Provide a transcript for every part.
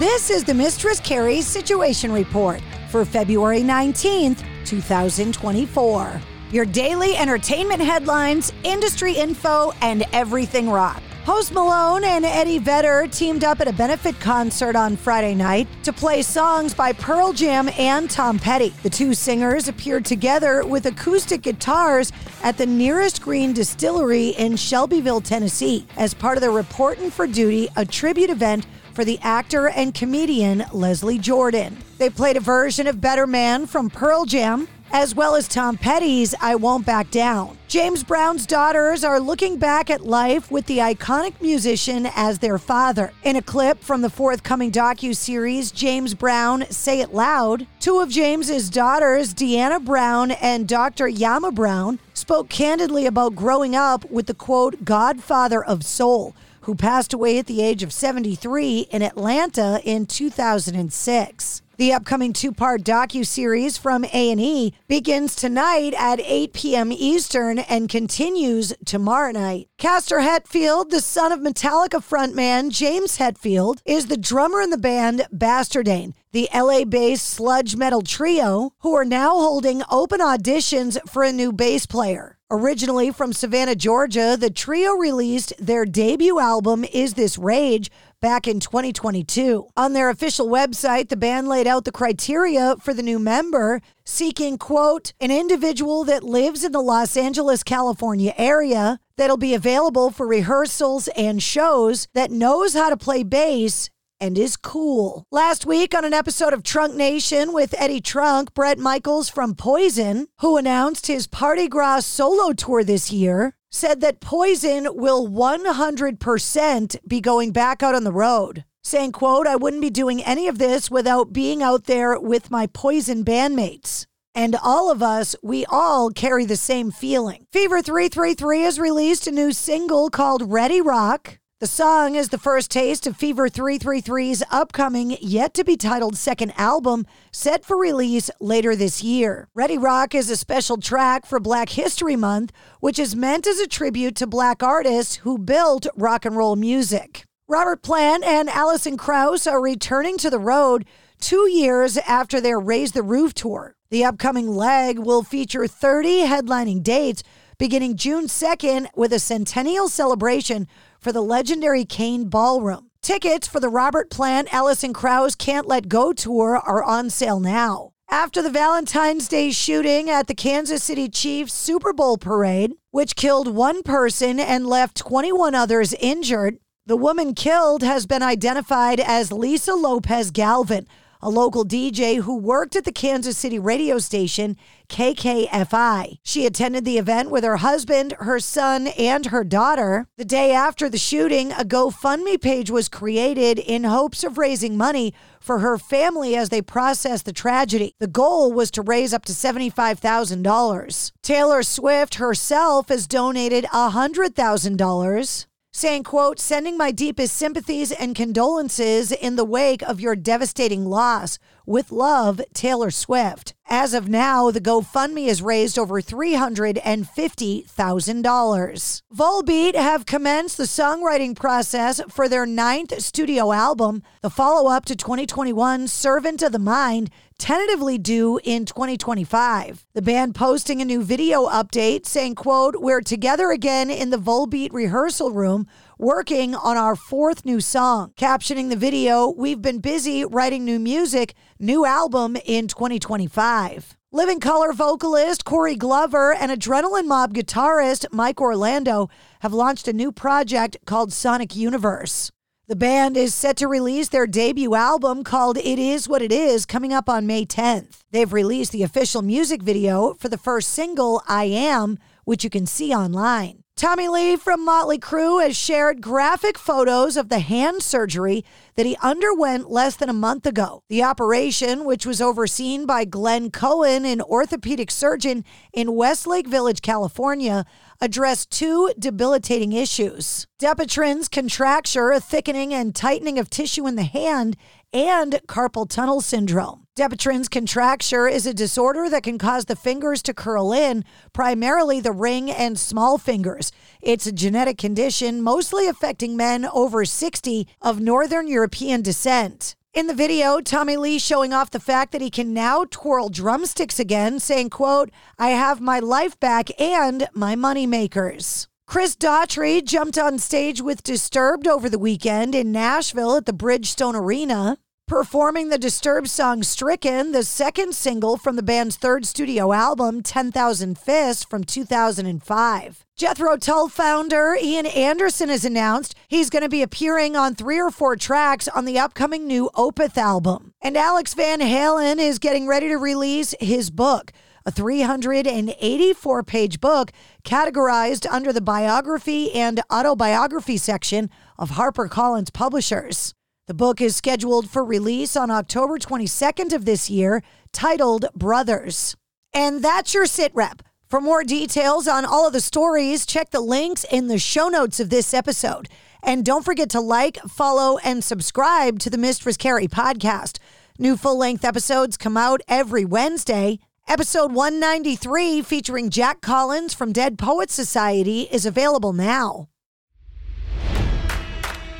This is the Mistress Carrie Situation Report for February 19th, 2024. Your daily entertainment headlines, industry info, and everything rock. Post Malone and Eddie Vedder teamed up at a benefit concert on Friday night to play songs by Pearl Jam and Tom Petty. The two singers appeared together with acoustic guitars at the Nearest Green Distillery in Shelbyville, Tennessee, as part of the Reporting for Duty, a tribute event for the actor and comedian Leslie Jordan. They played a version of Better Man from Pearl Jam, as well as Tom Petty's I Won't Back Down. James Brown's daughters are looking back at life with the iconic musician as their father. In a clip from the forthcoming docu-series James Brown Say It Loud, two of James's daughters, Deanna Brown and Dr. Yamma Brown, spoke candidly about growing up with the quote godfather of soul who passed away at the age of 73 in Atlanta in 2006. The upcoming two-part docu-series from A&E begins tonight at 8 p.m. Eastern and continues tomorrow night. Castor Hetfield, the son of Metallica frontman James Hetfield, is the drummer in the band Bastardane, the LA-based sludge metal trio who are now holding open auditions for a new bass player. Originally from Savannah, Georgia, the trio released their debut album Is This Rage back in 2022. On their official website, the band laid out the criteria for the new member, seeking, quote, an individual that lives in the Los Angeles, California area that'll be available for rehearsals and shows, that knows how to play bass and is cool. Last week on an episode of Trunk Nation with Eddie Trunk, Bret Michaels from Poison, who announced his Parti-Gras solo tour this year, said that Poison will 100% be going back out on the road. Saying, quote, I wouldn't be doing any of this without being out there with my Poison bandmates. And all of us, we all carry the same feeling. Fever 333 has released a new single called Ready Rock. The song is the first taste of Fever 333's upcoming, yet to be titled second album, set for release later this year. Ready Rock is a special track for Black History Month, which is meant as a tribute to black artists who built rock and roll music. Robert Plant and Alison Krauss are returning to the road two years after their Raise the Roof tour. The upcoming leg will feature 30 headlining dates beginning June 2nd with a centennial celebration for the legendary Cain's Ballroom. Tickets for the Robert Plant, Alison Krauss Can't Let Go tour are on sale now. After the Valentine's Day shooting at the Kansas City Chiefs Super Bowl parade, which killed one person and left 21 others injured, the woman killed has been identified as Lisa Lopez Galvan, a local DJ who worked at the Kansas City radio station KKFI. She attended the event with her husband, her son, and her daughter. The day after the shooting, a GoFundMe page was created in hopes of raising money for her family as they process the tragedy. The goal was to raise up to $75,000. Taylor Swift herself has donated $100,000 saying quote sending my deepest sympathies and condolences in the wake of your devastating loss with love taylor swift as of now the gofundme has raised over $350000 volbeat have commenced the songwriting process for their ninth studio album the follow-up to 2021 servant of the mind tentatively due in 2025. The band posting a new video update saying, quote, we're together again in the Volbeat rehearsal room working on our fourth new song. Captioning the video, we've been busy writing new music, new album in 2025. Living Colour vocalist Corey Glover and Adrenaline Mob guitarist Mike Orlando have launched a new project called Sonic Universe. The band is set to release their debut album called It Is What It Is coming up on May 10th. They've released the official music video for the first single, I Am, which you can see online. Tommy Lee from Motley Crue has shared graphic photos of the hand surgery that he underwent less than a month ago. The operation, which was overseen by Glenn Cohen, an orthopedic surgeon in Westlake Village, California, addressed two debilitating issues. Dupuytren's contracture, a thickening and tightening of tissue in the hand, and carpal tunnel syndrome. Dupuytren's contracture is a disorder that can cause the fingers to curl in, primarily the ring and small fingers. It's a genetic condition mostly affecting men over 60 of Northern European descent. In the video, Tommy Lee showing off the fact that he can now twirl drumsticks again, saying, quote, I have my life back and my money makers. Chris Daughtry jumped on stage with Disturbed over the weekend in Nashville at the Bridgestone Arena, performing the Disturbed song Stricken, the second single from the band's third studio album, 10,000 Fists from 2005. Jethro Tull founder Ian Anderson has announced he's going to be appearing on three or four tracks on the upcoming new Opeth album. And Alex Van Halen is getting ready to release his book, a 384 page book categorized under the biography and autobiography section of HarperCollins Publishers. The book is scheduled for release on October 22nd of this year, titled Brothers. And that's your sit rep. For more details on all of the stories, check the links in the show notes of this episode. And don't forget to like, follow, and subscribe to the Mistress Carrie podcast. New full length episodes come out every Wednesday. Episode 193, featuring Jack Collins from Dead Poets Society, is available now.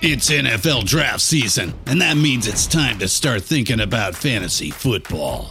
It's NFL draft season, and that means it's time to start thinking about fantasy football.